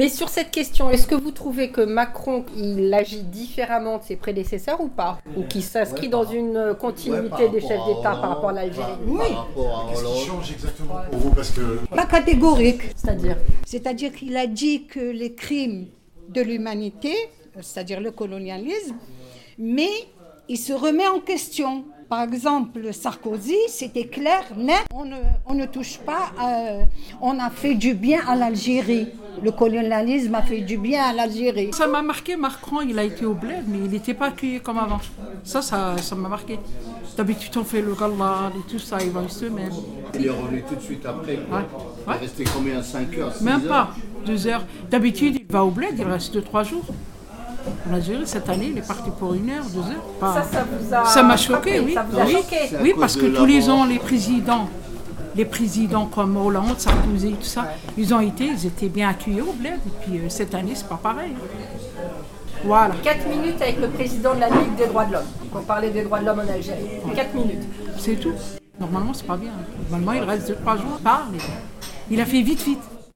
Mais sur cette question, est-ce que vous trouvez que Macron, il agit différemment de ses prédécesseurs ou pas Ou qu'il s'inscrit dans une continuité des chefs d'État par rapport à l'Algérie Oui. Qu'est-ce qui change exactement pour vous Parce que Pas catégorique. C'est-à-dire C'est-à-dire qu'il a dit que les crimes de l'humanité, c'est-à-dire le colonialisme, mais il se remet en question. Par exemple, Sarkozy, c'était clair, net, on ne, on ne touche pas, euh, on a fait du bien à l'Algérie. Le colonialisme a fait du bien à l'Algérie. Ça m'a marqué, Macron, il a été au bled, mais il n'était pas accueilli comme avant. Ça, ça ça m'a marqué. D'habitude, on fait le gala et tout ça, il va une semaine. Il est revenu tout de suite après. Quoi. Ouais. Il est resté combien? 5 heures 6 Même heures? pas, deux heures. D'habitude, il va au bled, il reste deux, trois jours. En Algérie, cette année, il est parti pour une heure, deux heures. Pas- Ça, ça vous a Ça m'a frappé, choqué, oui. Ça vous a oui. choqué Oui, parce que tous les ans, les présidents, les présidents comme Hollande, Sarkozy, tout ça, ils ont été, ils étaient bien accueillis au bled. Et puis euh, cette année, c'est pas pareil. Voilà. 4 minutes avec le président de la Ligue des droits de l'homme, pour parler des droits de l'homme en Algérie. 4 minutes. C'est tout. Normalement, c'est pas bien. Normalement, il reste deux, trois jours, il parle. et Il a fait vite, vite.